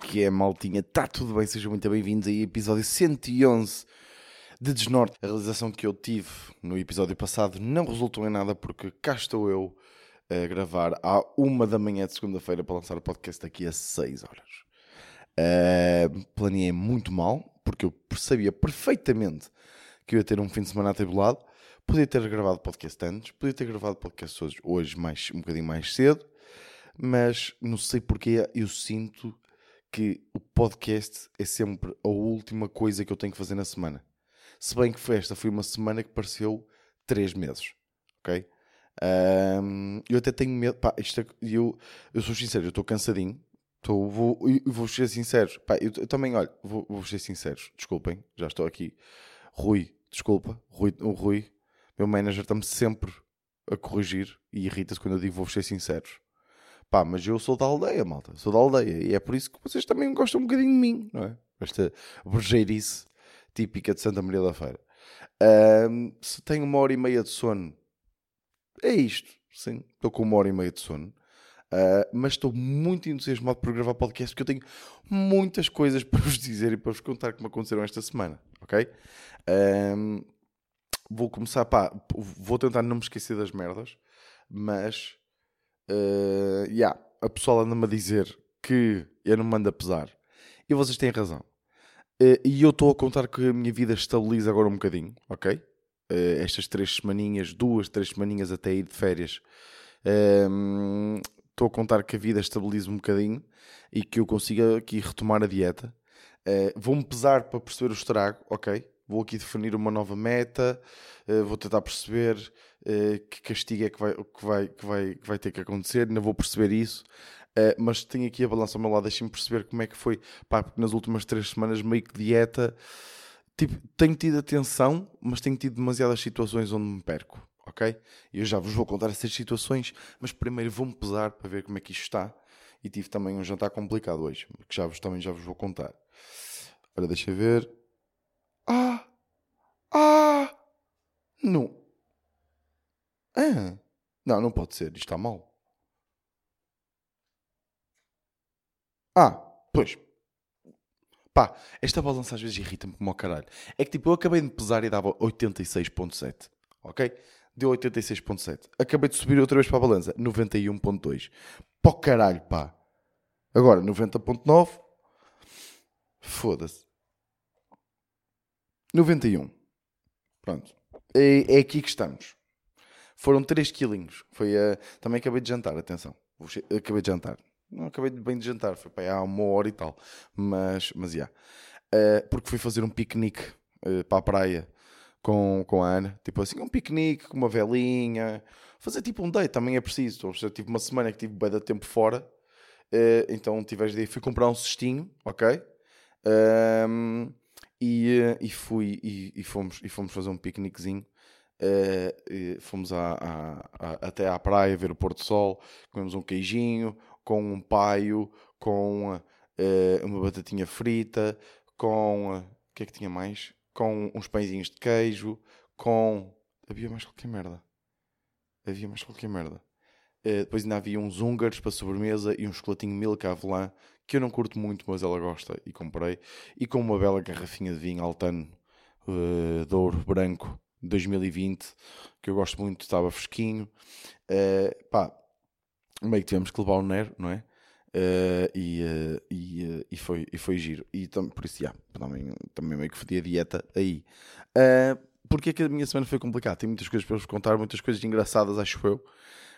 Que é, maltinha? Está tudo bem? Sejam muito bem-vindos aí, episódio 111 de Desnorte. A realização que eu tive no episódio passado não resultou em nada porque cá estou eu a gravar à uma da manhã de segunda-feira para lançar o podcast daqui a 6 horas. Uh, planeei muito mal porque eu sabia perfeitamente que eu ia ter um fim de semana atribulado. Podia ter gravado podcast antes, podia ter gravado podcast hoje, hoje mais, um bocadinho mais cedo mas não sei porque eu sinto que o podcast é sempre a última coisa que eu tenho que fazer na semana. Se bem que esta foi uma semana que pareceu três meses, ok? Um, eu até tenho medo, pá, isto é, eu, eu sou sincero, eu estou cansadinho, estou, vou, vou ser sincero, pá, eu, eu, também, olha, vou, vou ser sincero, desculpem, já estou aqui. Rui, desculpa, Rui, o Rui, meu manager, está-me sempre a corrigir e irrita-se quando eu digo vou ser sinceros. Pá, mas eu sou da aldeia, malta. Sou da aldeia. E é por isso que vocês também gostam um bocadinho de mim, não é? Esta brejeirice típica de Santa Maria da Feira. Um, se tenho uma hora e meia de sono, é isto. Sim, estou com uma hora e meia de sono. Uh, mas estou muito entusiasmado por gravar podcast porque eu tenho muitas coisas para vos dizer e para vos contar que me aconteceram esta semana, ok? Um, vou começar, pá, vou tentar não me esquecer das merdas, mas uh, yeah, a pessoa anda-me a dizer que eu não mando a pesar. E vocês têm razão. Uh, e eu estou a contar que a minha vida estabiliza agora um bocadinho, ok? Uh, estas três semaninhas, duas, três semaninhas até ir de férias. Estou a contar que a vida estabiliza um bocadinho e que eu consiga aqui retomar a dieta. Uh, Vou-me pesar para perceber o estrago, ok? Vou aqui definir uma nova meta, uh, vou tentar perceber uh, que castigo é que vai, que, vai, que, vai, que vai ter que acontecer, ainda vou perceber isso. Uh, mas tenho aqui a balança ao meu lado, deixem-me perceber como é que foi, pá, porque nas últimas três semanas, meio que dieta, tipo, tenho tido atenção, mas tenho tido demasiadas situações onde me perco, ok? Eu já vos vou contar essas situações, mas primeiro vou-me pesar para ver como é que isto está. E tive também um jantar complicado hoje, que já vos, também já vos vou contar. Ora, deixa ver. Ah! Ah! Não. Ah! Não, não pode ser. Isto está mal. Ah, pois. Pá, esta balança às vezes irrita-me como ao caralho. É que tipo, eu acabei de pesar e dava 86.7. Ok? Deu 86.7. Acabei de subir outra vez para a balança. 91.2. Pó caralho, pá. Agora, 90.9. Foda-se. 91. Pronto. É, é, aqui que estamos. Foram 3 quilinhos. Foi a... Também acabei de jantar, atenção. Acabei de jantar. Não acabei bem de jantar, foi para há uma hora e tal. Mas, mas já. Yeah. Uh, porque fui fazer um piquenique uh, para a praia com, com a Ana. Tipo assim, um piquenique com uma velinha. Fazer tipo um date também é preciso. Estou tipo uma semana que tive bem de tempo fora. Uh, então tiveste de fui comprar um cestinho, ok? E, eh, e fui e, e, fomos, e fomos fazer um piqueniquezinho. Uh, fomos à, à, à, até à praia ver o pôr do sol, comemos um queijinho, com um paio, com uh, uma batatinha frita, com uh, o que é que tinha mais? Com uns pãezinhos de queijo, com havia mais qualquer merda. Havia mais qualquer merda. Uh, depois ainda havia uns húngaros para sobremesa e um chocolatinho milk avelã que eu não curto muito, mas ela gosta e comprei. E com uma bela garrafinha de vinho Altano uh, de ouro branco 2020, que eu gosto muito, estava fresquinho. Uh, pá, meio que tivemos que levar o Nero, não é? Uh, e, uh, e, uh, e, foi, e foi giro. E tam, por isso, já, também, também meio que fodi a dieta aí. Uh, porque é que a minha semana foi complicada? Tem muitas coisas para vos contar, muitas coisas engraçadas, acho eu.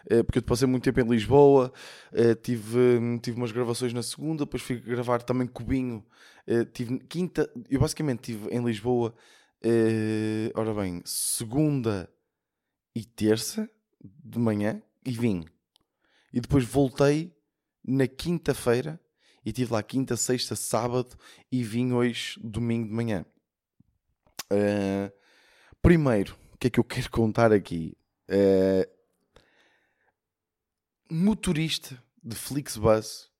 Eh, porque eu passei muito tempo em Lisboa, eh, tive, tive umas gravações na segunda, depois fui gravar também Cubinho, eh, tive quinta, eu basicamente estive em Lisboa, ora bem, segunda e terça de manhã e vim. E depois voltei na quinta-feira e estive lá quinta, sexta, sábado e vim hoje, domingo de manhã. Primeiro, o que é que eu quero contar aqui? Motorista de Flixbus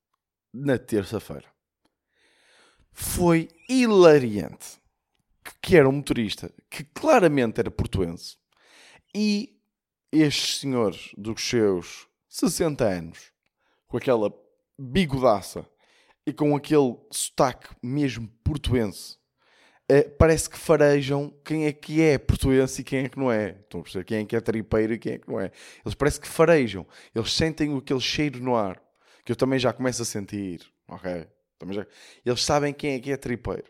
na terça-feira. Foi hilariante. Que era um motorista que claramente era portuense e estes senhores dos seus 60 anos, com aquela bigodaça, e com aquele sotaque mesmo portuense, eh, parece que farejam quem é que é portuense e quem é que não é. Estão a perceber? Quem é que é tripeiro e quem é que não é. Eles parece que farejam. Eles sentem aquele cheiro no ar, que eu também já começo a sentir. Ok? Também já... Eles sabem quem é que é tripeiro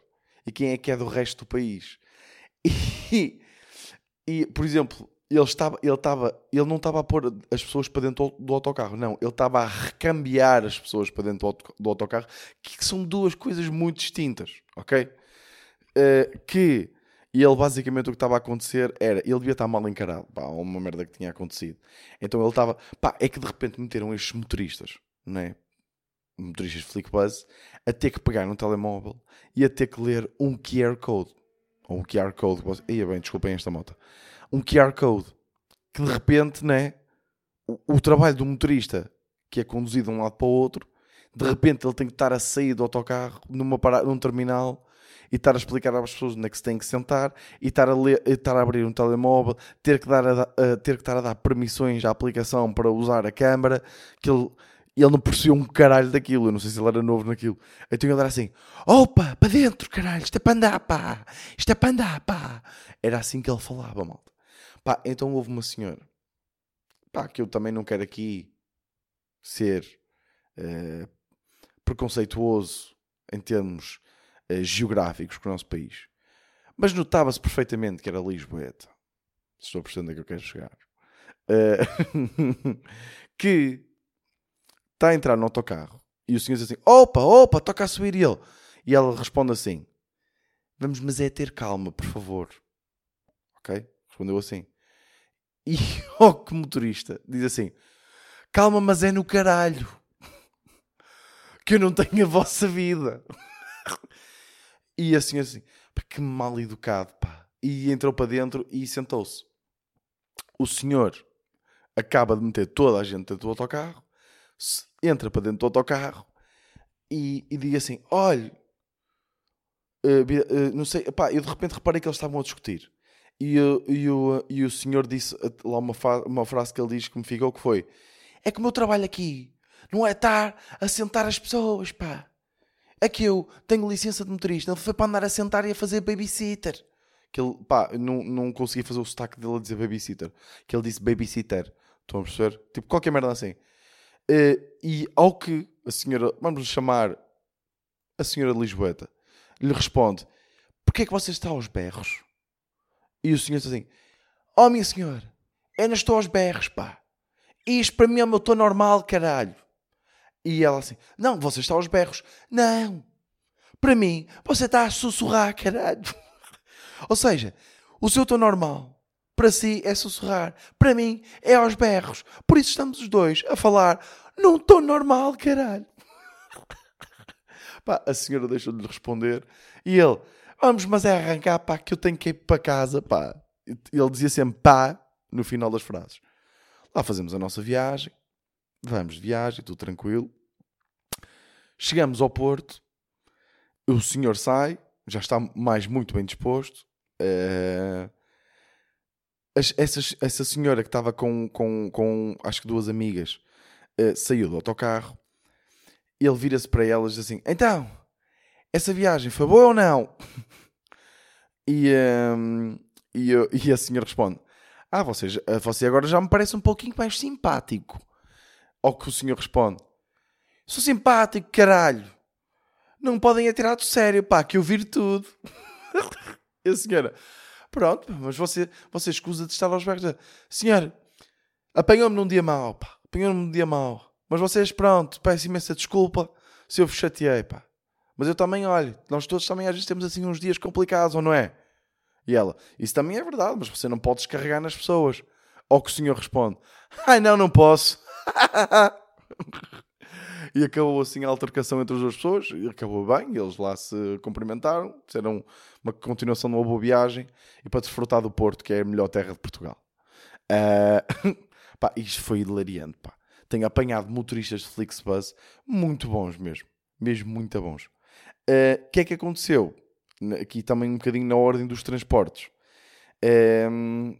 e quem é que é do resto do país. E, e por exemplo, ele, estava, ele, estava, ele não estava a pôr as pessoas para dentro do autocarro, não. Ele estava a recambiar as pessoas para dentro do autocarro, que são duas coisas muito distintas, ok? Uh, que e ele basicamente o que estava a acontecer era ele devia estar mal encarado, pá, uma merda que tinha acontecido. Então ele estava, pá, é que de repente meteram estes motoristas, não é? Motoristas Flickbuzz, a ter que pegar no telemóvel e a ter que ler um QR Code. Ou um QR Code. Ia bem, desculpem esta moto um QR Code que de repente, né, o, o trabalho do motorista que é conduzido de um lado para o outro, de repente ele tem que estar a sair do autocarro numa num terminal e estar a explicar às pessoas onde é que se tem que sentar e estar a, ler, estar a abrir um telemóvel, ter que, dar a, a, ter que estar a dar permissões à aplicação para usar a câmara, que ele, ele não percebeu um caralho daquilo, eu não sei se ele era novo naquilo. Então ele era assim, opa, para dentro caralho, isto é para andar pá, isto é para andar pá. Era assim que ele falava, malta. Pá, então houve uma senhora, pá, que eu também não quero aqui ser uh, preconceituoso em termos uh, geográficos com o nosso país, mas notava-se perfeitamente que era Lisboeta. Estou a perceber é que eu quero chegar. Uh, que está a entrar no autocarro e o senhor diz assim: opa, opa, toca a subir ele. E ela responde assim: Vamos, mas é ter calma, por favor. Ok? Respondeu assim. E o que motorista diz assim: Calma, mas é no caralho. Que eu não tenho a vossa vida. E assim, assim, que mal educado, pá. E entrou para dentro e sentou-se. O senhor acaba de meter toda a gente dentro do autocarro, entra para dentro do autocarro e, e diz assim: Olha, uh, uh, não sei, pá, eu de repente reparei que eles estavam a discutir. E, e, o, e o senhor disse lá uma, uma frase que ele diz que me ficou que foi é que o meu trabalho aqui não é estar a sentar as pessoas, pá. É que eu tenho licença de motorista. Ele foi para andar a sentar e a fazer babysitter. Que ele, pá, não, não consegui fazer o sotaque dele a dizer babysitter. Que ele disse babysitter. Estão a perceber? Tipo, qualquer merda assim. Uh, e ao que a senhora, vamos chamar a senhora Lisboeta, lhe responde: Porquê é que você está aos berros? E o senhor diz assim: Oh, minha senhora, eu não estou aos berros, pá. Isto para mim é o meu tom normal, caralho. E ela assim: Não, você está aos berros. Não, para mim, você está a sussurrar, caralho. Ou seja, o seu tom normal para si é sussurrar, para mim é aos berros. Por isso estamos os dois a falar num tom normal, caralho. Pá, a senhora deixou de lhe responder e ele Vamos, mas é arrancar, pá, que eu tenho que ir para casa, pá. Ele dizia sempre pá no final das frases. Lá fazemos a nossa viagem, vamos de viagem, tudo tranquilo. Chegamos ao Porto, o senhor sai, já está mais muito bem disposto. Uh, essa, essa senhora que estava com, com, com acho que duas amigas uh, saiu do autocarro. Ele vira-se para elas assim: Então, essa viagem foi boa ou não? e, um, e, e a senhora responde: Ah, você, você agora já me parece um pouquinho mais simpático. Ao que o senhor responde: Sou simpático, caralho. Não podem atirar do sério, pá, que eu viro tudo. e a senhora: Pronto, mas você, você escusa de estar aos berros. Senhor, apanhou-me num dia mau, pá. Apanhou-me num dia mau. Mas vocês, pronto, peço imensa desculpa se eu vos chateei, pá. Mas eu também, olho, nós todos também às vezes temos assim uns dias complicados, ou não é? E ela, isso também é verdade, mas você não pode descarregar nas pessoas. Ao que o senhor responde, ai não, não posso. e acabou assim a altercação entre as duas pessoas, e acabou bem, eles lá se cumprimentaram, disseram uma continuação de uma boa viagem e para desfrutar do Porto, que é a melhor terra de Portugal. Uh, pá, isto foi hilariante, pá. Tenho apanhado motoristas de Flixbus muito bons mesmo, mesmo muito bons. O uh, que é que aconteceu? Aqui também um bocadinho na ordem dos transportes. Ehm,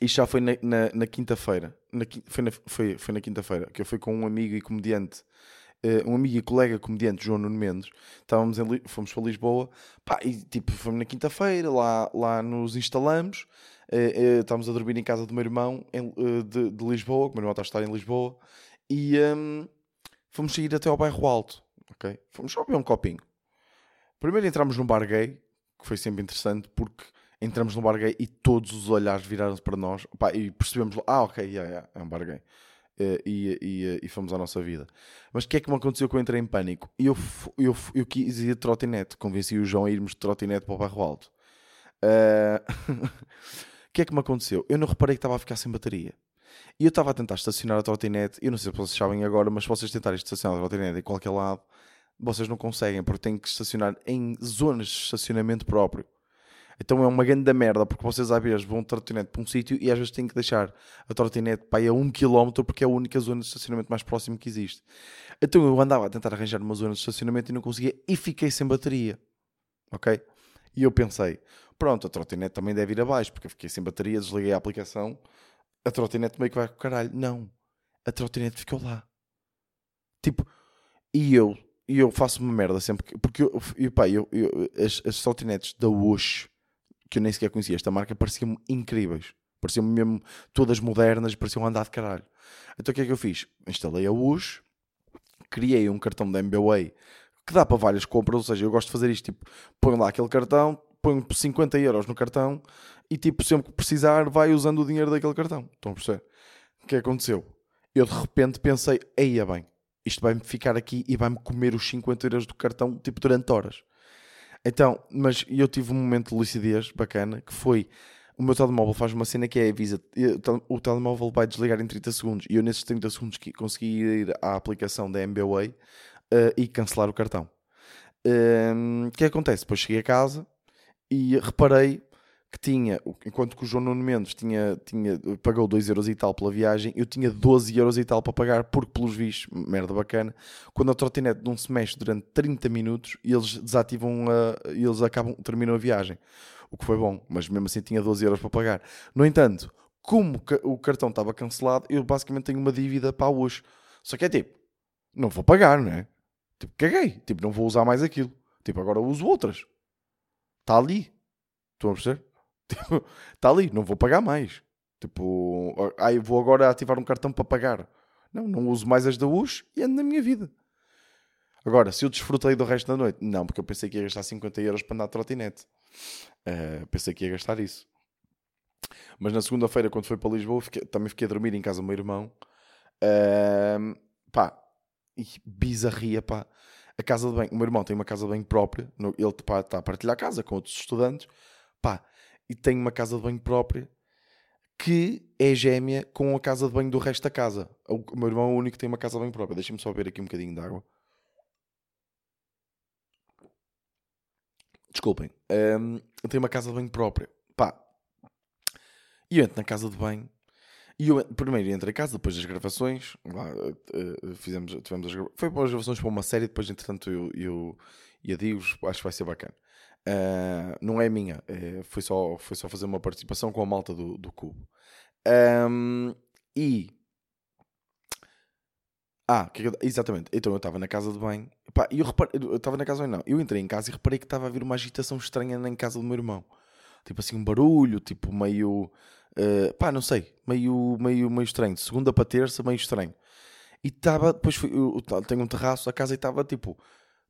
isto já foi na, na, na quinta-feira. Foi, na, foi, foi na quinta-feira que eu fui com um amigo e comediante uh, um amigo e colega comediante, João Nuno Mendes, estávamos fomos para Lisboa, pá, e tipo, fomos na quinta-feira, lá, lá nos instalamos, uh, uh, estávamos a dormir em casa do meu irmão em, de, de, Lisboa, que o meu irmão está a estar em Lisboa, e um, fomos sair até ao bairro Alto, ok? Fomos só beber um copinho. Primeiro entramos num bar gay, que foi sempre interessante, porque entramos no bar gay e todos os olhares viraram-se para nós e percebemos, ah, ok, yeah, yeah, é um bar gay. Uh, e, e, e, fomos à nossa vida. Mas o que é que me aconteceu que eu entrei em pânico? Eu, eu, eu quis ir de trotinete, convenci o João a irmos de trotinete para o bairro alto. Uh... o que é que me aconteceu? Eu não reparei que estava a ficar sem bateria. E eu estava a tentar estacionar a trotinete, eu não sei se vocês sabem agora, mas se vocês tentarem estacionar a trotinete em qualquer lado, vocês não conseguem, porque têm que estacionar em zonas de estacionamento próprio. Então é uma grande merda, porque vocês às vezes vão de trotinete para um sítio e às vezes têm que deixar a trotinete para ir a um quilómetro porque é a única zona de estacionamento mais próximo que existe. Então eu andava a tentar arranjar uma zona de estacionamento e não conseguia e fiquei sem bateria. Ok? E eu pensei, pronto, a trotinete também deve ir abaixo, porque eu fiquei sem bateria, desliguei a aplicação, a trotinete meio que vai com o caralho. Não, a trotinete ficou lá. Tipo, e eu, e eu faço uma merda sempre, porque eu, eu, pá, eu, eu as, as trotinetes da Wush que eu nem sequer conhecia. Esta marca parecia-me incríveis. Pareciam-me mesmo todas modernas, pareciam andar de caralho. Então o que é que eu fiz? Instalei a US, criei um cartão da MBWay que dá para várias compras, ou seja, eu gosto de fazer isto, tipo, ponho lá aquele cartão, ponho 50 euros no cartão e tipo, sempre que precisar, vai usando o dinheiro daquele cartão. Estão a perceber? O que aconteceu? Eu de repente pensei, eia bem, isto vai-me ficar aqui e vai-me comer os 50 euros do cartão, tipo, durante horas. Então, mas eu tive um momento de lucidez bacana que foi o meu telemóvel faz uma cena que é avisa o telemóvel vai desligar em 30 segundos e eu nesses 30 segundos consegui ir à aplicação da MBWay uh, e cancelar o cartão. Ehm, o que acontece? Depois cheguei a casa e reparei que tinha, enquanto que o João Nuno Mendes tinha, tinha, pagou 2 euros e tal pela viagem, eu tinha 12 euros e tal para pagar, porque pelos vistos, merda bacana, quando a trotinete não se mexe durante 30 minutos, eles desativam, a, eles acabam, terminam a viagem. O que foi bom, mas mesmo assim tinha 12 euros para pagar. No entanto, como o cartão estava cancelado, eu basicamente tenho uma dívida para hoje. Só que é tipo, não vou pagar, não é? Tipo, caguei. Tipo, não vou usar mais aquilo. Tipo, agora uso outras. Está ali. Estão a perceber? Tipo, está ali, não vou pagar mais. Tipo, ah, vou agora ativar um cartão para pagar. Não, não uso mais as da US e ando na minha vida. Agora, se eu desfrutei do resto da noite, não, porque eu pensei que ia gastar 50 euros para andar de trotinete. Uh, pensei que ia gastar isso. Mas na segunda-feira, quando fui para Lisboa, fiquei, também fiquei a dormir em casa do meu irmão. Uh, pá, e bizarria, pá. A casa de banho, o meu irmão tem uma casa de banho própria, ele está a partilhar a casa com outros estudantes. Pá, e tem uma casa de banho própria que é gêmea com a casa de banho do resto da casa. O meu irmão é o único que tem uma casa de banho própria. Deixem-me só ver aqui um bocadinho de água. Desculpem. Um, tem uma casa de banho própria. Pá. E eu entro na casa de banho. E eu primeiro entro em casa, depois das gravações. Lá, uh, fizemos, tivemos as, foi para as gravações para uma série. Depois, entretanto, eu, eu e a Digos, acho que vai ser bacana. Uh, não é minha, é, foi, só, foi só fazer uma participação com a malta do, do Cubo. Um, e. Ah, que, exatamente. Então eu estava na casa de banho. Pá, eu estava na casa de banho, não. Eu entrei em casa e reparei que estava a vir uma agitação estranha na casa do meu irmão. Tipo assim, um barulho, tipo meio. Uh, pá, não sei. Meio, meio, meio estranho. De segunda para terça, meio estranho. E estava. Depois fui, eu, tenho um terraço, a casa e estava tipo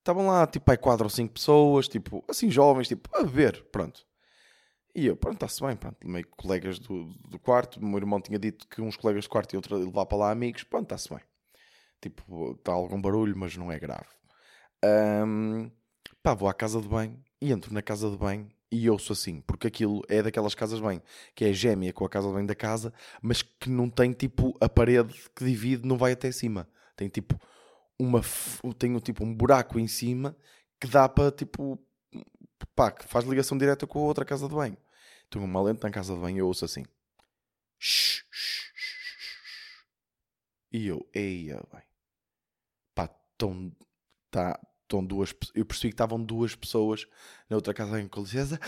Estavam lá, tipo, aí quatro ou cinco pessoas, tipo, assim, jovens, tipo, a beber, pronto. E eu, pronto, está-se bem, pronto, meio colegas do, do quarto, meu irmão tinha dito que uns colegas do quarto iam levar para lá amigos, pronto, está-se bem. Tipo, está algum barulho, mas não é grave. Um, pá, vou à casa de banho e entro na casa de banho e ouço assim, porque aquilo é daquelas casas de banho que é gêmea com a casa de banho da casa, mas que não tem tipo a parede que divide, não vai até cima. Tem tipo uma tenho tipo um buraco em cima que dá para tipo pá, que faz ligação direta com a outra casa de banho. Tenho uma lente na casa de banho e eu ouço assim. E eu, eia, bem. Pá, estão tá, tão duas Eu percebi que estavam duas pessoas na outra casa de banho, com licença.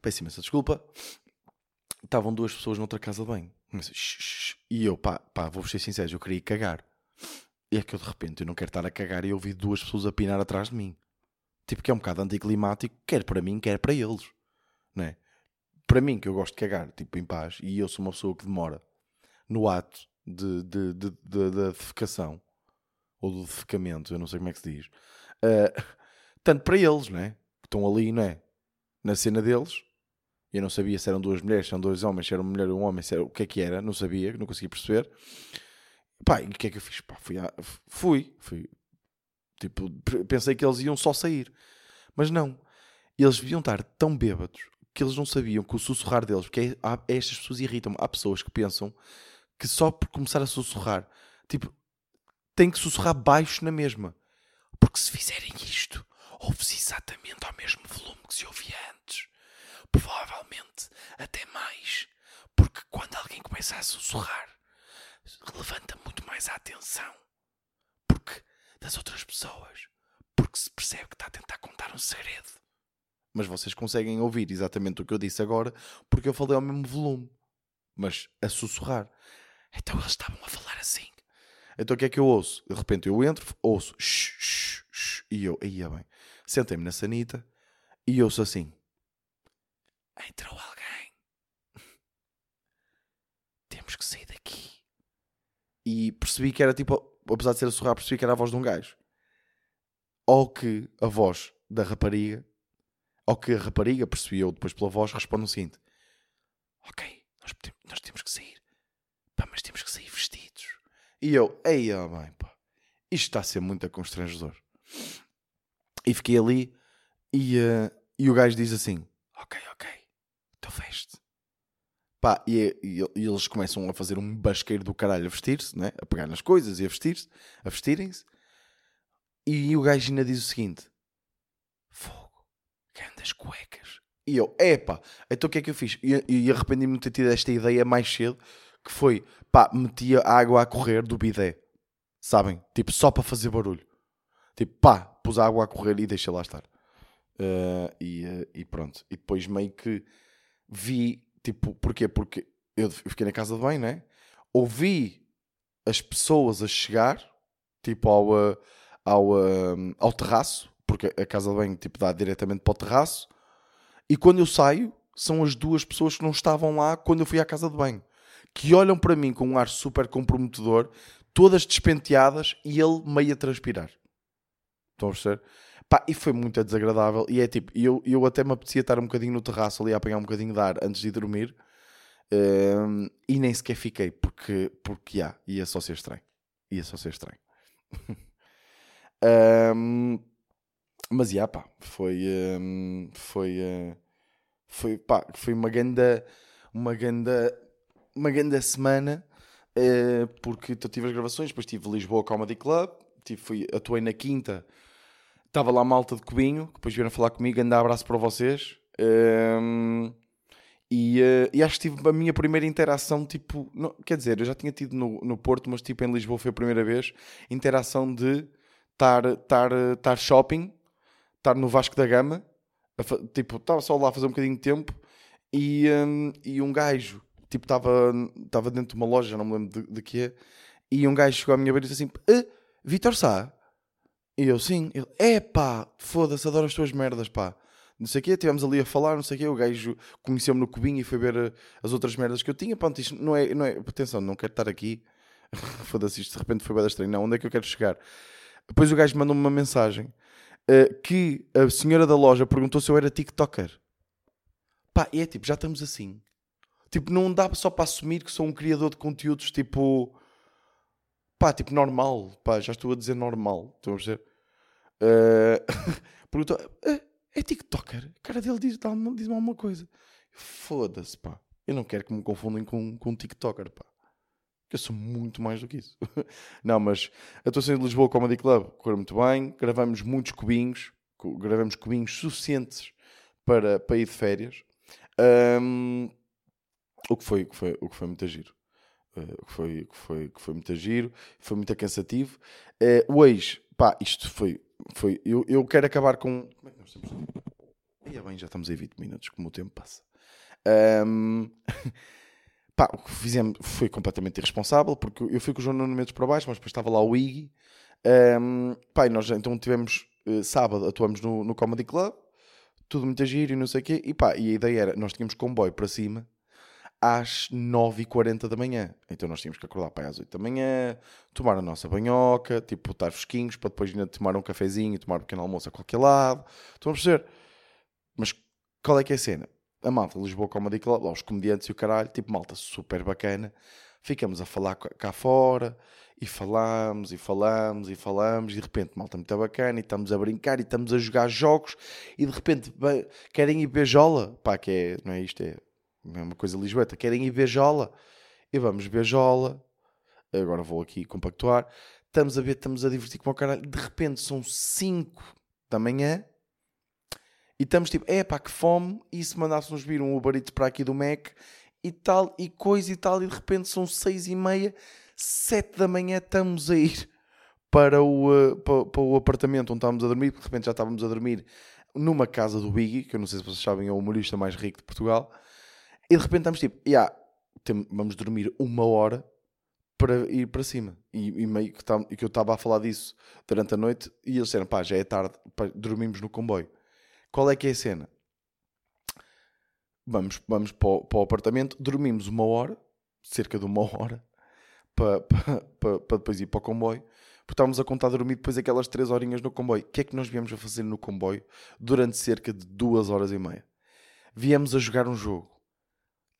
Peço imensa desculpa. Estavam duas pessoas na outra casa de banho. E eu, pá, pá, vou ser sincero, eu queria cagar. E é que eu de repente eu não quero estar a cagar e ouvir duas pessoas a pinar atrás de mim. Tipo, que é um bocado anticlimático, quer para mim, quer para eles. Não é? Para mim, que eu gosto de cagar, tipo, em paz, e eu sou uma pessoa que demora no ato de, de, de, de, de defecação, ou do defecamento, eu não sei como é que se diz. Uh, tanto para eles, não é? Que estão ali, não é? Na cena deles. Eu não sabia se eram duas mulheres, se eram dois homens, se era uma mulher ou um homem, se era, o que é que era, não sabia, não conseguia perceber. Pá, e o que é que eu fiz? Pá, fui, fui, fui. Tipo, pensei que eles iam só sair. Mas não. Eles deviam estar tão bêbados que eles não sabiam que o sussurrar deles, porque é, há, estas pessoas irritam-me. Há pessoas que pensam que só por começar a sussurrar, tipo, tem que sussurrar baixo na mesma. Porque se fizerem isto, ouve-se exatamente ao mesmo volume que se ouvia antes. Provavelmente até mais. Porque quando alguém começa a sussurrar, levanta muito mais a atenção. Porque das outras pessoas. Porque se percebe que está a tentar contar um segredo. Mas vocês conseguem ouvir exatamente o que eu disse agora porque eu falei ao mesmo volume. Mas a sussurrar. Então eles estavam a falar assim. Então o que é que eu ouço? De repente eu entro, ouço shh, shh, shh, e eu, aí é bem. Sentei-me na sanita e ouço assim: Entrou alguém. Temos que sair daqui. E percebi que era tipo, apesar de ser a surrar, percebi que era a voz de um gajo. Ou que a voz da rapariga, ou que a rapariga, percebi eu depois pela voz, responde o seguinte: Ok, nós, nós temos que sair. Pá, mas temos que sair vestidos. E eu, ei, oh, bem, pá, isto está a ser muito constrangedor. E fiquei ali e, uh, e o gajo diz assim: Ok, ok, então veste. Pá, e, e, e, eles começam a fazer um basqueiro do caralho a vestir-se, né? a pegar nas coisas e a vestir-se, a vestirem-se. E o gajo ainda diz o seguinte: Fogo, grandes cuecas. E eu, epá, então o que é que eu fiz? E, e arrependi-me de ter tido esta ideia mais cedo, que foi, pá, metia a água a correr do bidé. Sabem? Tipo, só para fazer barulho. Tipo, pá, pus a água a correr e deixa lá estar. Uh, e, uh, e, pronto. E depois meio que vi, tipo, porquê? Porque eu fiquei na casa de banho, né? Ouvi as pessoas a chegar, tipo, ao, uh, ao, ao terraço, porque a casa de banho, tipo, dá diretamente para o terraço. E quando eu saio, são as duas pessoas que não estavam lá quando eu fui à casa de banho. Que olham para mim com um ar super comprometedor, todas despenteadas e ele meio a transpirar. Estão a perceber? Pá, e foi muito desagradável. E é tipo, eu, eu até me apetecia estar um bocadinho no terraço ali a apanhar um bocadinho de ar antes de dormir. Um, e nem sequer fiquei, porque, porque yeah, ia só ser estranho. Ia só ser estranho. um, mas yeah, pá, foi. Um, foi. Uh, foi, pá, foi uma ganda. Uma ganda. Uma ganda semana. Uh, porque eu tive as gravações, depois tive Lisboa Comedy Club, tive, fui, atuei na quinta Estava lá a malta de Cubinho, que depois vieram falar comigo. Anda abraço para vocês. Um, e, uh, e, acho que tive a minha primeira interação, tipo, não, quer dizer, eu já tinha tido no, no Porto, mas tipo em Lisboa foi a primeira vez. Interação de estar shopping, estar no Vasco da Gama, a, tipo, estava só lá a fazer um bocadinho de tempo e, um, e um gajo, tipo, estava dentro de uma loja, não me lembro de, de que é, e um gajo chegou à minha beira e disse assim: eh, Vitor Sá, e eu, sim. Ele, é pá, foda-se, adoro as tuas merdas, pá. Não sei o quê, estivemos ali a falar, não sei o quê. O gajo conheceu-me no cubinho e foi ver eh, as outras merdas que eu tinha. Pronto, isto não é, não é. Atenção, não quero estar aqui. foda-se, isto de repente foi bem estranho. Não, onde é que eu quero chegar? Depois o gajo mandou-me uma mensagem uh, que a senhora da loja perguntou se eu era TikToker. Pá, é tipo, já estamos assim. Tipo, não dá só para assumir que sou um criador de conteúdos tipo pá, tipo normal, pá, já estou a dizer normal, estão a dizer? Uh, perguntou, é, é TikToker? A cara dele diz, diz-me alguma coisa. Foda-se, pá. Eu não quero que me confundem com, com um TikToker, pá. Eu sou muito mais do que isso. não, mas a atuação de Lisboa Comedy Club correu muito bem. Gravamos muitos cubinhos. Gravamos cubinhos suficientes para, para ir de férias. Um, o, que foi, o, que foi, o que foi muito giro. Uh, que, foi, que, foi, que foi muito giro, foi muito cansativo. Uh, hoje, pá, isto foi. foi eu, eu quero acabar com. Como é que nós bem, já estamos aí 20 minutos, como o tempo passa. Um... Pá, o que fizemos foi completamente irresponsável, porque eu fui com o João Nuno Mendes para baixo, mas depois estava lá o Iggy. Um, pá, nós então tivemos, uh, sábado, atuamos no, no Comedy Club, tudo muito giro e não sei o quê, e pá, e a ideia era, nós tínhamos comboio para cima às 9h40 da manhã. Então nós tínhamos que acordar para às 8 da manhã, tomar a nossa banhoca, tipo, estar fresquinhos, para depois ainda tomar um cafezinho, tomar um pequeno almoço a qualquer lado. Estão a perceber? Mas qual é que é a cena? A malta Lisboa Comedy Club, lá os comediantes e o caralho, tipo, malta super bacana. Ficamos a falar cá fora e falamos e falamos e falamos e de repente malta muito bacana e estamos a brincar e estamos a jogar jogos e de repente querem ir beijola, pá, que é, não é isto, é é uma coisa lisboeta, querem ir beijola. E vamos beijola. Agora vou aqui compactuar. Estamos a ver, estamos a divertir como o caralho. De repente são 5 da manhã e estamos tipo, é pá, que fome. E se mandássemos vir um Uber Eats para aqui do Mac e tal, e coisa e tal. E de repente são 6 e meia, 7 da manhã estamos a ir para o, uh, para, para, o apartamento onde estávamos a dormir. De repente já estávamos a dormir numa casa do Biggie, que eu não sei se vocês sabem, é o humorista mais rico de Portugal. E de repente estamos tipo, yeah, tem, vamos dormir uma hora para ir para cima. E, e meio que, tá, que eu estava a falar disso durante a noite e eles disseram, pá, já é tarde, pá, dormimos no comboio. Qual é que é a cena? Vamos, vamos para, o, para o apartamento, dormimos uma hora, cerca de uma hora, para, para, para, para depois ir para o comboio porque estávamos a contar dormir depois aquelas 3 horinhas no comboio. O que é que nós viemos a fazer no comboio durante cerca de 2 horas e meia? Viemos a jogar um jogo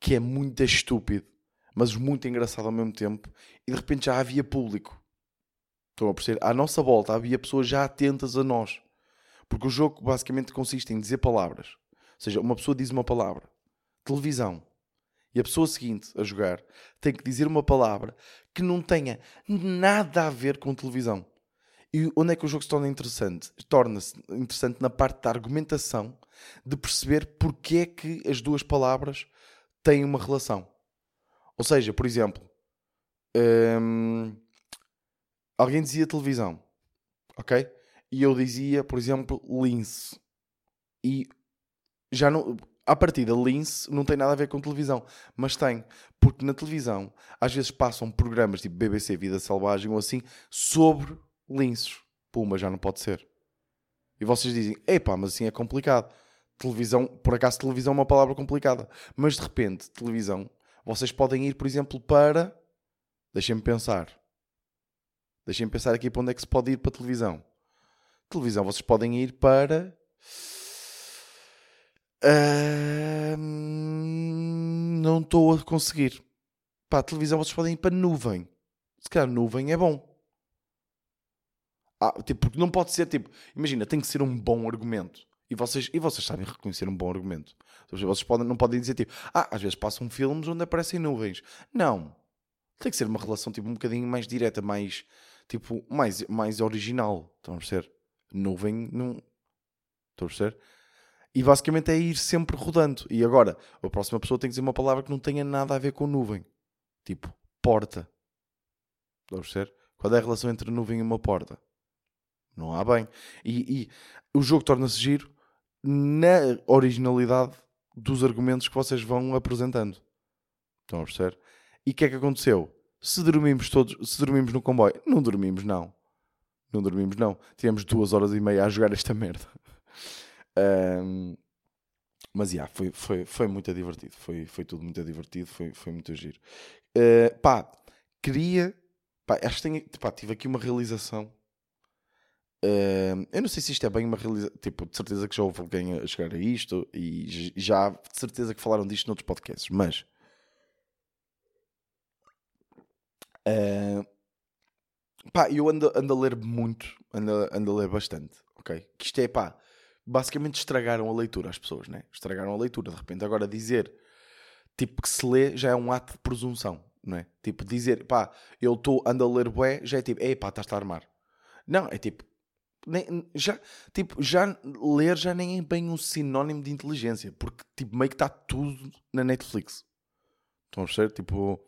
que é muito estúpido, mas muito engraçado ao mesmo tempo, e de repente já havia público. Estão a perceber? À nossa volta havia pessoas já atentas a nós. Porque o jogo basicamente consiste em dizer palavras. Ou seja, uma pessoa diz uma palavra. Televisão. E a pessoa seguinte a jogar tem que dizer uma palavra que não tenha nada a ver com televisão. E onde é que o jogo se torna interessante? Torna-se interessante na parte da argumentação, de perceber porque é que as duas palavras têm uma relação. Ou seja, por exemplo, hum, alguém dizia televisão, ok? E eu dizia, por exemplo, lince. E já não. À partida, lince não tem nada a ver com televisão, mas tem, porque na televisão às vezes passam programas tipo BBC Vida Selvagem ou assim sobre linces. Puma, já não pode ser. E vocês dizem, epá, mas assim é complicado televisão, por acaso televisão é uma palavra complicada, mas de repente, televisão, vocês podem ir, por exemplo, para. Deixem-me pensar. Deixem-me pensar aqui para onde é que se pode ir para televisão. Televisão, vocês podem ir para. Uh, não estou a conseguir. Para televisão, vocês podem ir para nuvem. Se calhar nuvem é bom. Ah, tipo, porque não pode ser tipo. Imagina, tem que ser um bom argumento. E vocês, e vocês sabem reconhecer um bom argumento. Vocês podem, não podem dizer tipo, ah, às vezes passam filmes onde aparecem nuvens. Não. Tem que ser uma relação tipo um bocadinho mais direta, mais tipo, mais, mais original. Estão a perceber? Nuvem não. Estão a perceber? E basicamente é ir sempre rodando. E agora, a próxima pessoa tem que dizer uma palavra que não tenha nada a ver com nuvem. Tipo, porta. Estão a perceber? Qual é a relação entre nuvem e uma porta? Não há bem. E, e o jogo torna-se giro na originalidade dos argumentos que vocês vão apresentando. Estão a perceber? E o que é que aconteceu? Se dormimos todos, se dormimos no comboio, não dormimos, não. Não dormimos, não. Tivemos duas horas e meia a jogar esta merda. Um, mas, yeah, foi, foi, foi muito divertido. Foi, foi tudo muito divertido. Foi, foi muito giro. Uh, pá, queria... Pá, acho que tenho, pá, tive aqui uma realização Uh, eu não sei se isto é bem uma realização. Tipo, de certeza que já houve alguém a chegar a isto e já de certeza que falaram disto noutros podcasts, mas. Uh, pá, eu ando, ando a ler muito, ando, ando a ler bastante, ok? Que isto é pá, basicamente estragaram a leitura às pessoas, né? Estragaram a leitura, de repente. Agora dizer tipo que se lê já é um ato de presunção, não é? Tipo, dizer pá, eu estou ando a ler bué, já é tipo, ei pá, estás a armar. Não, é tipo, nem, já, tipo, já ler já nem é bem um sinónimo de inteligência, porque tipo, meio que está tudo na Netflix. Estão a perceber? Tipo,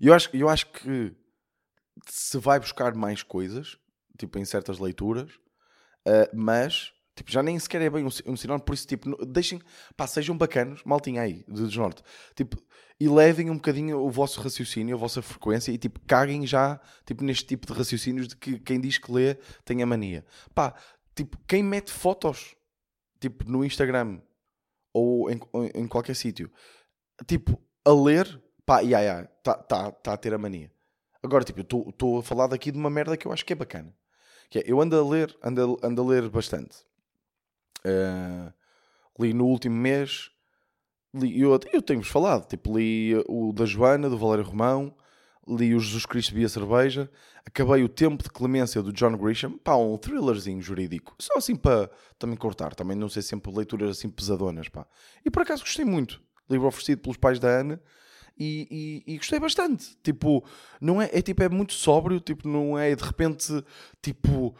eu acho, eu acho que se vai buscar mais coisas, tipo em certas leituras, uh, mas Tipo, já nem sequer é bem um, um sinónimo, por isso, tipo, deixem, pá, sejam bacanos, maltinha aí, de desnorte. Tipo, e levem um bocadinho o vosso raciocínio, a vossa frequência e, tipo, caguem já, tipo, neste tipo de raciocínios de que quem diz que lê tem a mania. Pá, tipo, quem mete fotos, tipo, no Instagram ou em, em qualquer sítio, tipo, a ler, pá, ia, ia, tá, tá, tá a ter a mania. Agora, tipo, eu estou a falar daqui de uma merda que eu acho que é bacana. Que é, eu ando a ler, ando a, ando a ler bastante. Uh, li no último mês, li, eu, eu tenho-vos falado, tipo, li o da Joana, do Valério Romão, li o Jesus Cristo Via Cerveja, acabei o Tempo de Clemência do John Grisham, pá, um thrillerzinho jurídico, só assim para também cortar, também não sei sempre leituras assim pesadonas, pá. E por acaso gostei muito, livro oferecido pelos pais da Ana, e, e, e, gostei bastante. Tipo, não é, é tipo, é muito sóbrio, tipo, não é de repente, tipo,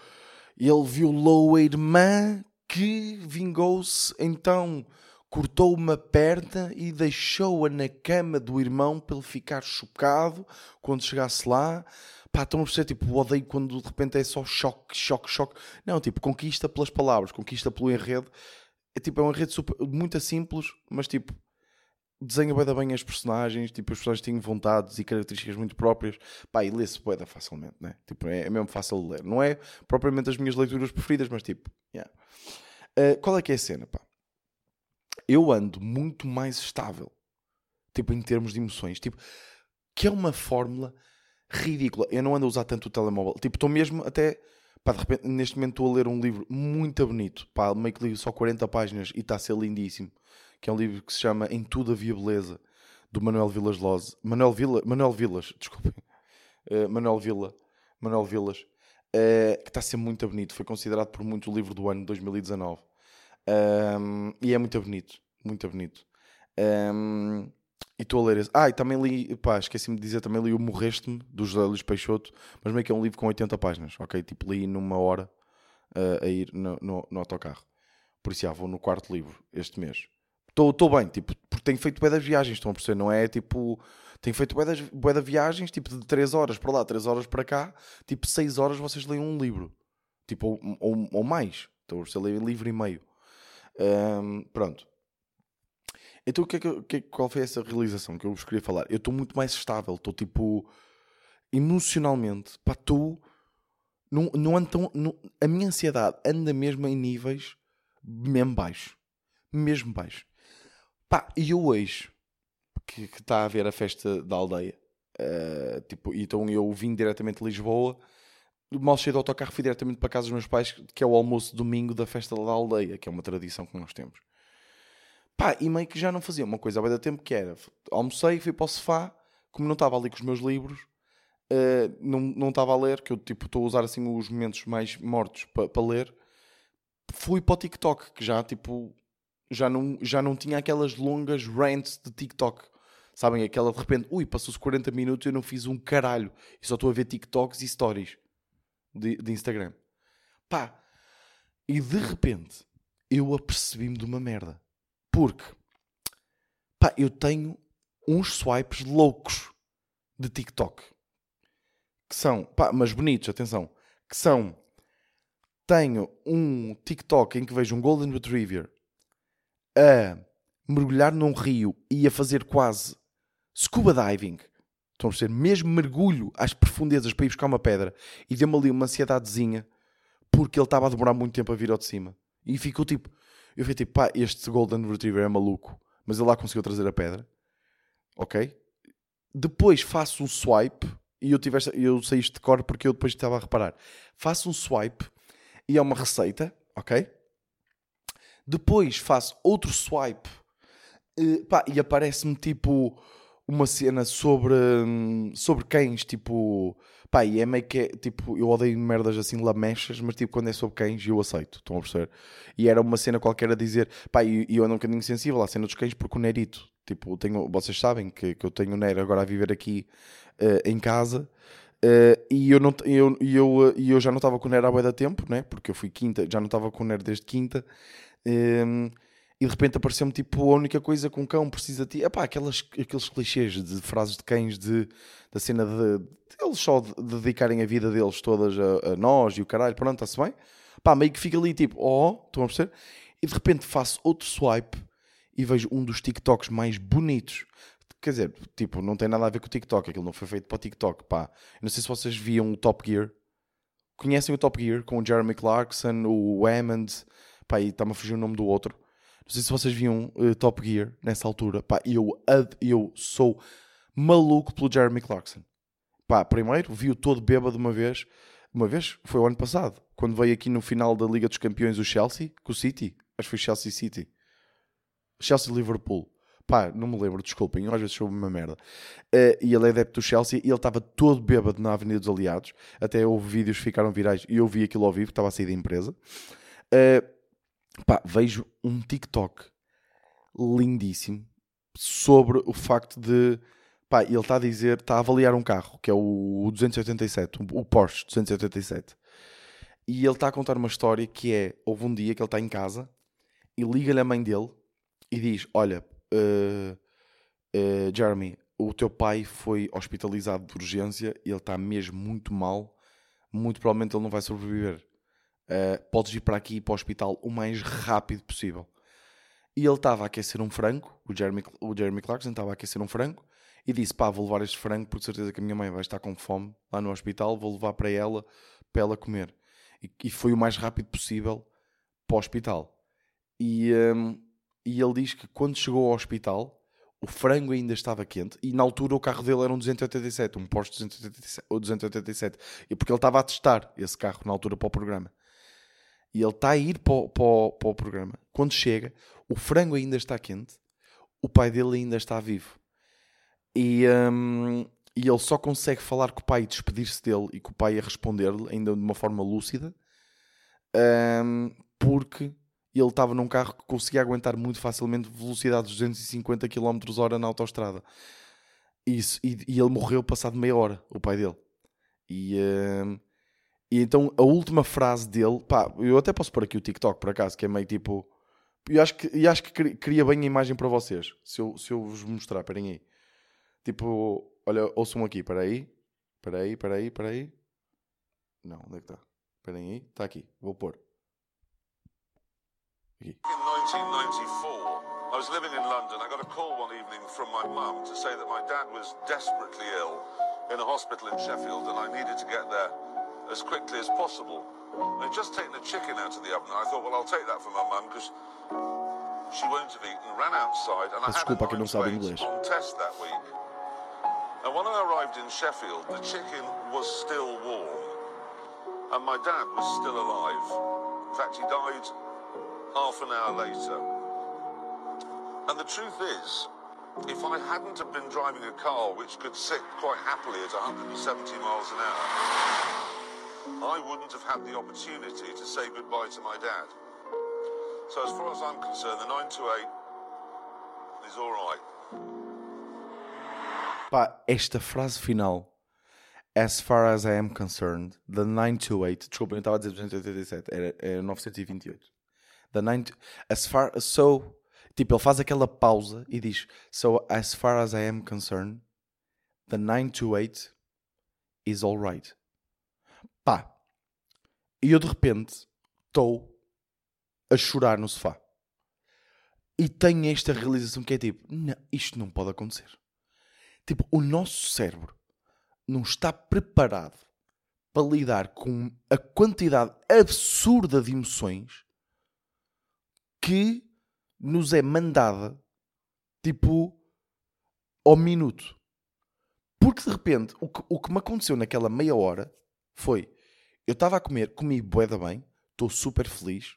ele violou a irmã que vingou-se, então cortou uma perna e deixou-a na cama do irmão para ele ficar chocado quando chegasse lá. Pá, estão a perceber, tipo, odeio quando de repente é só choque, choque, choque. Não, tipo, conquista pelas palavras, conquista pelo enredo. É tipo, é um enredo super, muito simples, mas tipo, desenha bem, bem as personagens, tipo, as personagens têm vontades e características muito próprias, pá, e lê-se bem facilmente, né? Tipo, é, é, mesmo fácil de ler. Não é propriamente as minhas leituras preferidas, mas tipo, yeah. Uh, qual é que é a cena, pá? Eu ando muito mais estável, tipo, em termos de emoções, tipo, que é uma fórmula ridícula. Eu não ando a usar tanto o telemóvel, tipo, estou mesmo até, pá, de repente, neste momento estou a ler um livro muito bonito, pá, meio que li só 40 páginas e está a ser lindíssimo que é um livro que se chama Em Tudo Havia Beleza, do Manuel Vilas Loze. Manuel, Vila, Manuel Vilas, desculpem. Uh, Manuel Vila, Manuel Vilas, uh, que está a ser muito bonito. Foi considerado por muito o livro do ano de 2019. Um, e é muito bonito, muito bonito. Um, e estou a ler esse. Ah, e também li, pá, esqueci-me de dizer, também li o Morreste-me, do José Luís Peixoto, mas meio que é um livro com 80 páginas, ok? Tipo, li numa hora uh, a ir no, no, no autocarro. Por isso, já vou no quarto livro este mês. Estou bem, tipo, porque tenho feito bué das viagens, estão a perceber? Não é tipo. Tenho feito bué das, bué viagens, tipo, de 3 horas para lá, 3 horas para cá, tipo, 6 horas vocês leem um livro. Tipo, ou, ou, ou mais. Estão a perceber? Leem livro e meio. Um, pronto. Então, o que é que, que, qual foi essa realização que eu vos queria falar? Eu estou muito mais estável, estou tipo. Emocionalmente, pá, estou. Não, não a minha ansiedade anda mesmo em níveis mesmo baixos. Mesmo baixos. Pá, e eu hoje, que está a haver a festa da aldeia, uh, tipo, então eu vim diretamente de Lisboa, mal cheio do autocarro, fui diretamente para casa dos meus pais, que é o almoço domingo da festa da aldeia, que é uma tradição que nós temos. Pá, e meio que já não fazia uma coisa há bem tempo, que era, almocei, fui para o sofá, como não estava ali com os meus livros, uh, não, não estava a ler, que eu tipo estou a usar assim os momentos mais mortos para pa ler, fui para o TikTok, que já tipo já não, já não tinha aquelas longas rants de TikTok. Sabem? Aquela de repente, ui, passou-se 40 minutos e eu não fiz um caralho. E só estou a ver TikToks e stories de, de Instagram. Pá. E de repente, eu apercebi-me de uma merda. Porque, pá, eu tenho uns swipes loucos de TikTok. Que são, pá, mas bonitos, atenção. Que são, tenho um TikTok em que vejo um Golden Retriever a mergulhar num rio e a fazer quase scuba diving. Estão a mesmo mergulho às profundezas para ir buscar uma pedra e deu-me ali uma ansiedadezinha porque ele estava a demorar muito tempo a vir ao de cima. E ficou tipo, eu fiquei tipo, pá, este Golden Retriever é maluco, mas ele lá conseguiu trazer a pedra. Ok? Depois faço um swipe e eu, tive esta, eu sei isto de cor porque eu depois estava a reparar. Faço um swipe e é uma receita, ok? Depois faço outro swipe uh, pá, e aparece-me tipo uma cena sobre, hum, sobre cães, tipo, pá, e é meio que tipo, eu odeio merdas assim lamechas, mas tipo, quando é sobre cães eu aceito, estão a perceber? E era uma cena qualquer a dizer, pá, e, e eu ando um bocadinho sensível à cena dos cães porque o Nerito, tipo, tenho, vocês sabem que, que eu tenho o Nero agora a viver aqui uh, em casa. Uh, e eu, não, eu, eu, eu já não estava com o Nero há bué da tempo, né? porque eu fui quinta, já não estava com o Nero desde quinta, um, e de repente apareceu-me tipo a única coisa que um cão precisa de ti. Epá, aquelas, aqueles clichês de frases de cães de, da cena de, de eles só de, de dedicarem a vida deles todas a, a, nós e o caralho, pronto, está-se bem. Pá, meio que fica ali tipo, oh, estão a perceber? E de repente faço outro swipe e vejo um dos TikToks mais bonitos. Quer dizer, tipo, não tem nada a ver com o TikTok, aquilo não foi feito para o TikTok, pá. Não sei se vocês viam o Top Gear. Conhecem o Top Gear com o Jeremy Clarkson, o Hammond, pá, e está-me a fugir o nome do outro. Não sei se vocês viam uh, Top Gear nessa altura, pá, eu, eu sou maluco pelo Jeremy Clarkson. Pá, primeiro vi-o todo bêbado uma vez, uma vez, foi o ano passado, quando veio aqui no final da Liga dos Campeões o Chelsea, com o City, acho que foi Chelsea City. Chelsea-Liverpool. Pá, não me lembro, desculpem, às vezes sou uma merda. Uh, e ele é adepto do Chelsea e ele estava todo bêbado na Avenida dos Aliados. Até houve vídeos que ficaram virais e eu vi aquilo ao vivo, estava a sair da empresa. Uh, pá, vejo um TikTok lindíssimo sobre o facto de. Pá, ele está a dizer, está a avaliar um carro, que é o 287, o Porsche 287. E ele está a contar uma história que é: houve um dia que ele está em casa e liga-lhe a mãe dele e diz: Olha, uh, uh, Jeremy, o teu pai foi hospitalizado de urgência e ele está mesmo muito mal. Muito provavelmente ele não vai sobreviver. Uh, podes ir para aqui para o hospital o mais rápido possível. E ele estava a aquecer um frango, o Jeremy, o Jeremy Clarkson estava a aquecer um frango e disse: Pá, vou levar este frango porque certeza que a minha mãe vai estar com fome lá no hospital, vou levar para ela para ela comer. E, e foi o mais rápido possível para o hospital. E, um, e ele diz que quando chegou ao hospital o frango ainda estava quente e na altura o carro dele era um 287, um Porsche 287, ou 287 e porque ele estava a testar esse carro na altura para o programa. E ele está a ir para o, para, o, para o programa. Quando chega, o frango ainda está quente, o pai dele ainda está vivo. E, um, e ele só consegue falar com o pai e despedir-se dele e com o pai a responder-lhe, ainda de uma forma lúcida, um, porque ele estava num carro que conseguia aguentar muito facilmente velocidade de 250 km hora na autostrada. Isso, e, e, ele morreu passado meia hora, o pai dele. E, uh, e então a última frase dele, pá, eu até posso pôr aqui o TikTok por acaso, que é meio tipo. Eu acho que, eu acho que cria bem a imagem para vocês, se eu, se eu vos mostrar, esperem aí. Tipo, olha, ouçam aqui, espera aí, espera aí, espera aí, espera aí. Não, onde é que está? Esperem aí, está aqui, vou pôr. 1994, I was living in London. I got a call one evening from my mum to say that my dad was desperately ill in a hospital in Sheffield and I needed to get there as quickly as possible. I'd just taken a chicken out of the oven. I thought, well, I'll take that for my mum because she won't have eaten. Ran outside and I had a que não sabe inglês. on test that week. And when I arrived in Sheffield, the chicken was still warm and my dad was still alive. In fact, he died half an hour later. And the truth is, if I hadn't have been driving a car which could sit quite happily at 170 miles an hour, I wouldn't have had the opportunity to say goodbye to my dad. So as far as I'm concerned, the 928 is all right. Pá, esta frase final, as far as I am concerned, the 928, desculpa, eu estava a dizer 287, era, era 928. The nine, as far so, tipo, ele faz aquela pausa e diz: So as far as I am concerned, the 928 is alright. Pá. E eu de repente estou a chorar no sofá. E tenho esta realização que é tipo: não, isto não pode acontecer. Tipo, o nosso cérebro não está preparado para lidar com a quantidade absurda de emoções que nos é mandada tipo ao minuto. Porque de repente o que, o que me aconteceu naquela meia hora foi eu estava a comer, comi boeda bem, estou super feliz.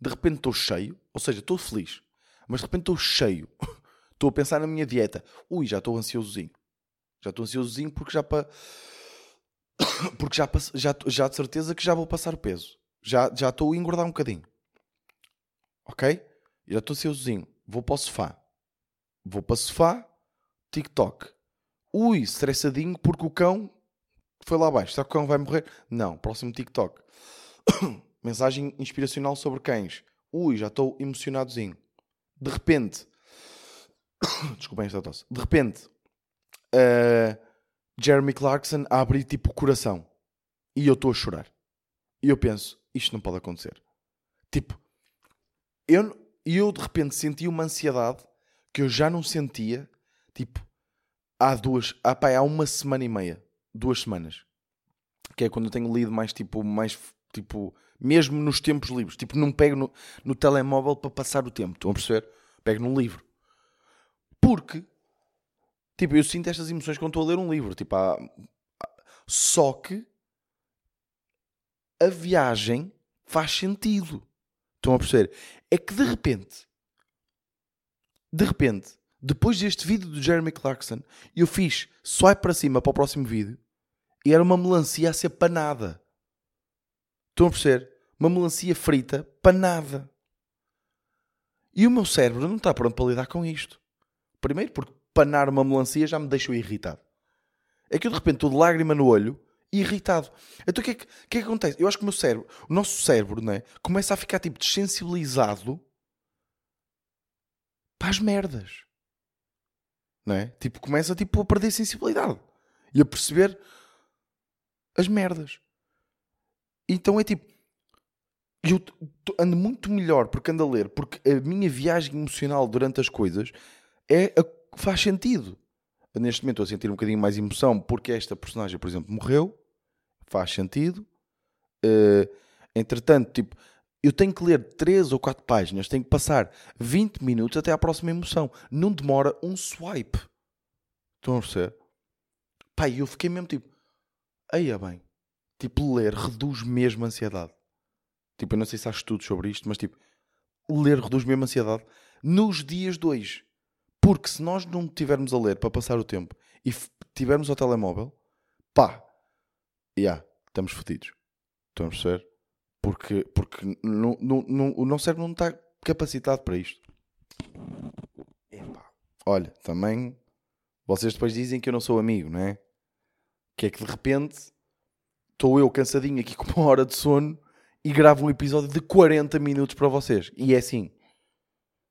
De repente estou cheio, ou seja, estou feliz, mas de repente estou cheio. Estou a pensar na minha dieta. Ui, já estou ansiosozinho. Já estou ansiosozinho porque já para porque já, já, já de certeza que já vou passar o peso. Já, já estou a engordar um bocadinho. Ok? Já estou ansiosozinho. Vou para o sofá. Vou para o sofá. TikTok. Ui, estressadinho porque o cão foi lá abaixo. Será que o cão vai morrer? Não. Próximo TikTok. Mensagem inspiracional sobre cães. Ui, já estou emocionadozinho. De repente. Desculpem esta tosse. De repente. Uh, Jeremy Clarkson abre tipo o coração. E eu estou a chorar. E eu penso, isto não pode acontecer. Tipo, eu, eu de repente senti uma ansiedade que eu já não sentia, tipo, há duas, há, pá, há uma semana e meia, duas semanas. Que é quando eu tenho lido mais, tipo, mais, tipo, mesmo nos tempos livres. Tipo, não pego no, no telemóvel para passar o tempo, estão a perceber? Pego num livro. Porque, tipo, eu sinto estas emoções quando estou a ler um livro. Tipo, há, só que a viagem faz sentido. Estão a perceber? É que de repente, de repente, depois deste vídeo do Jeremy Clarkson, eu fiz swipe para cima para o próximo vídeo e era uma melancia a ser panada. Estão a perceber? Uma melancia frita panada. E o meu cérebro não está pronto para lidar com isto. Primeiro, porque panar uma melancia já me deixou irritado. É que eu de repente estou de lágrima no olho irritado. Então o que, é que, que é que acontece? Eu acho que o meu cérebro, o nosso cérebro, né, começa a ficar tipo desensibilizado para as merdas. Não é? Tipo, começa tipo, a perder sensibilidade e a perceber as merdas. Então é tipo, eu ando muito melhor porque ando a ler, porque a minha viagem emocional durante as coisas é a, faz sentido. Neste momento estou a sentir um bocadinho mais emoção porque esta personagem, por exemplo, morreu faz sentido. Uh, entretanto, tipo, eu tenho que ler 3 ou 4 páginas, tenho que passar 20 minutos até à próxima emoção. Não demora um swipe. Estão a perceber? Pai, eu fiquei mesmo tipo, aí é bem. Tipo, ler reduz mesmo a ansiedade. Tipo, eu não sei se há estudos sobre isto, mas tipo, ler reduz mesmo a ansiedade nos dias hoje. Porque se nós não tivermos a ler para passar o tempo e tivermos o telemóvel, pá, yeah, estamos fodidos. Estão a perceber? Porque, porque no, no, no, o nosso cérebro não está capacitado para isto. Epa. Olha, também vocês depois dizem que eu não sou amigo, não é? Que é que de repente estou eu cansadinho aqui com uma hora de sono e gravo um episódio de 40 minutos para vocês. E é assim.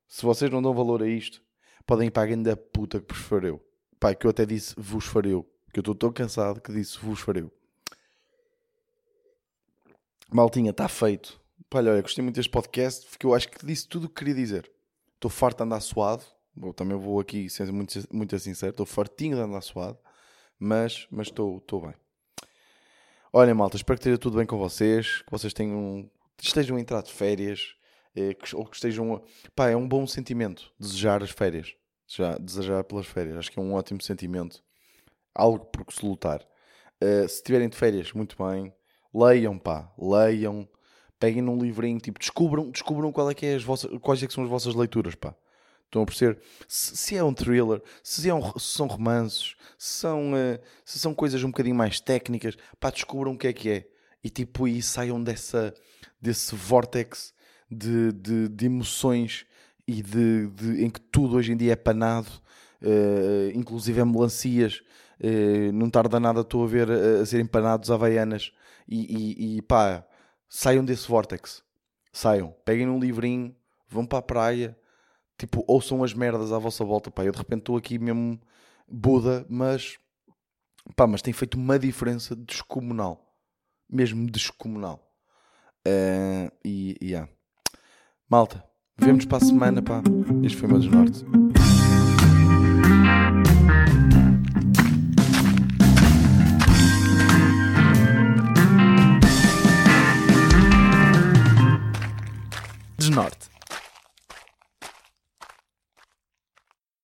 Se vocês não dão valor a isto, podem ir para a grande puta que vos fareu. Pai, que eu até disse vos fareu. Que eu estou tão cansado que disse vos fareu. Maltinha, está feito. Olha, olha, gostei muito deste podcast, porque eu acho que disse tudo o que queria dizer. Estou farto de andar suado. Bom, também vou aqui ser muito, muito sincero. Estou fartinho de andar suado. Mas, mas estou, estou bem. Olha, malta, espero que esteja tudo bem com vocês. Que vocês tenham, estejam a entrar de férias. É, que, ou que estejam... Pá, é um bom sentimento desejar as férias. Já, desejar pelas férias. Acho que é um ótimo sentimento. Algo por que se lutar. Uh, se estiverem de férias, muito bem leiam, pá, leiam, peguem num livrinho, tipo, descubram, descubram qual é que é as vossas, quais é que são as vossas leituras, pá. Estão a perceber? Se, se é um thriller, se, é um, se são romances, se são, uh, se são coisas um bocadinho mais técnicas, pá, descubram o que é que é. E tipo, e saiam dessa, desse vórtex de, de, de emoções e de, de, em que tudo hoje em dia é panado, uh, inclusive é melancias. Uh, não tarda nada, estou a ver a, a ser empanados havaianas e, e, e pá, saiam desse vórtex. Saiam, peguem um livrinho, vão para a praia, tipo, ouçam as merdas à vossa volta, pá. Eu de repente estou aqui mesmo Buda, mas pá, mas tem feito uma diferença descomunal, mesmo descomunal. Uh, e, yeah. malta, vemos para a semana, pá. Este foi o meu desnorte. Norte.